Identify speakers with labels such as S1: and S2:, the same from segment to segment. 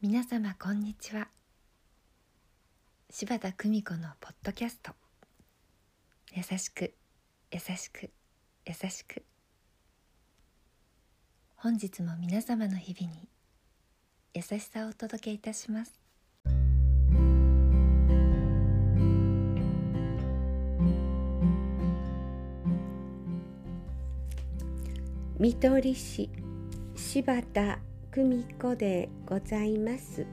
S1: 皆様こんにちは。柴田久美子のポッドキャスト「優しく優しく優しく」本日も皆様の日々に優しさをお届けいたします。
S2: 見取り師柴田久美子でございます。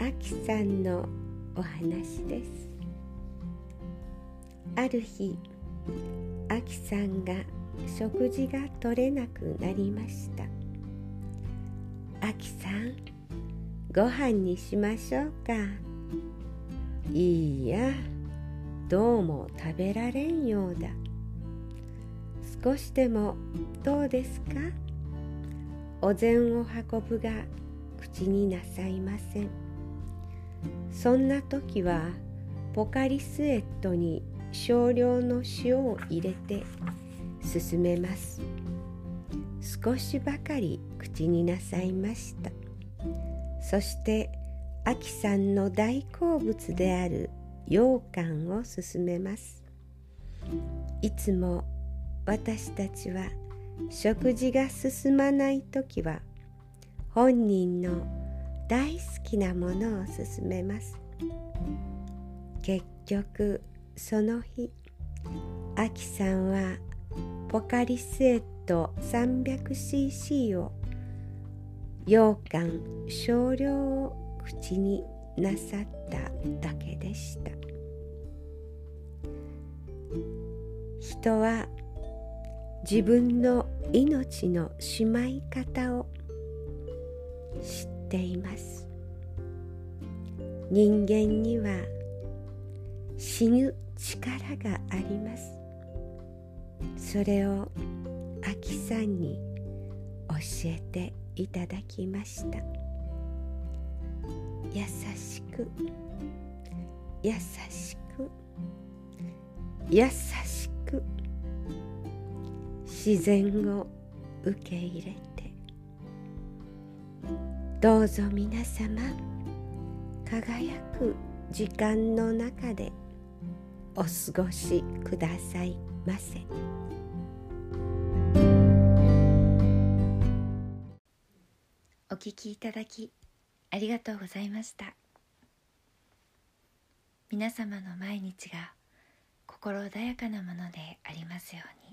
S2: あきさんのお話です。ある日あきさんが食事が取れなくなりました。あきさんご飯にしましょうか。いいやどうも食べられんようだ。少しでもどうですか？お膳を運ぶが口になさいません。そんな時はポカリスエットに少量の塩を入れて進めます。少しばかり口になさいました。そしてアキさんの大好物である羊羹を進めます。いつも私たちは食事が進まない時は本人の大好きなものを勧めます。結局その日アキさんはポカリスエット 300cc を羊羹少量を口になさっただけでした。人は自分の命のしまい方を知っています。人間には死ぬ力があります。それをアキさんに教えていただきました。優しく優しく優しく自然を受け入れて。どうぞ皆様輝く時間の中でお過ごしくださいませ。
S1: お聞きいただきありがとうございました。皆様の毎日が心穏やかなものでありますように。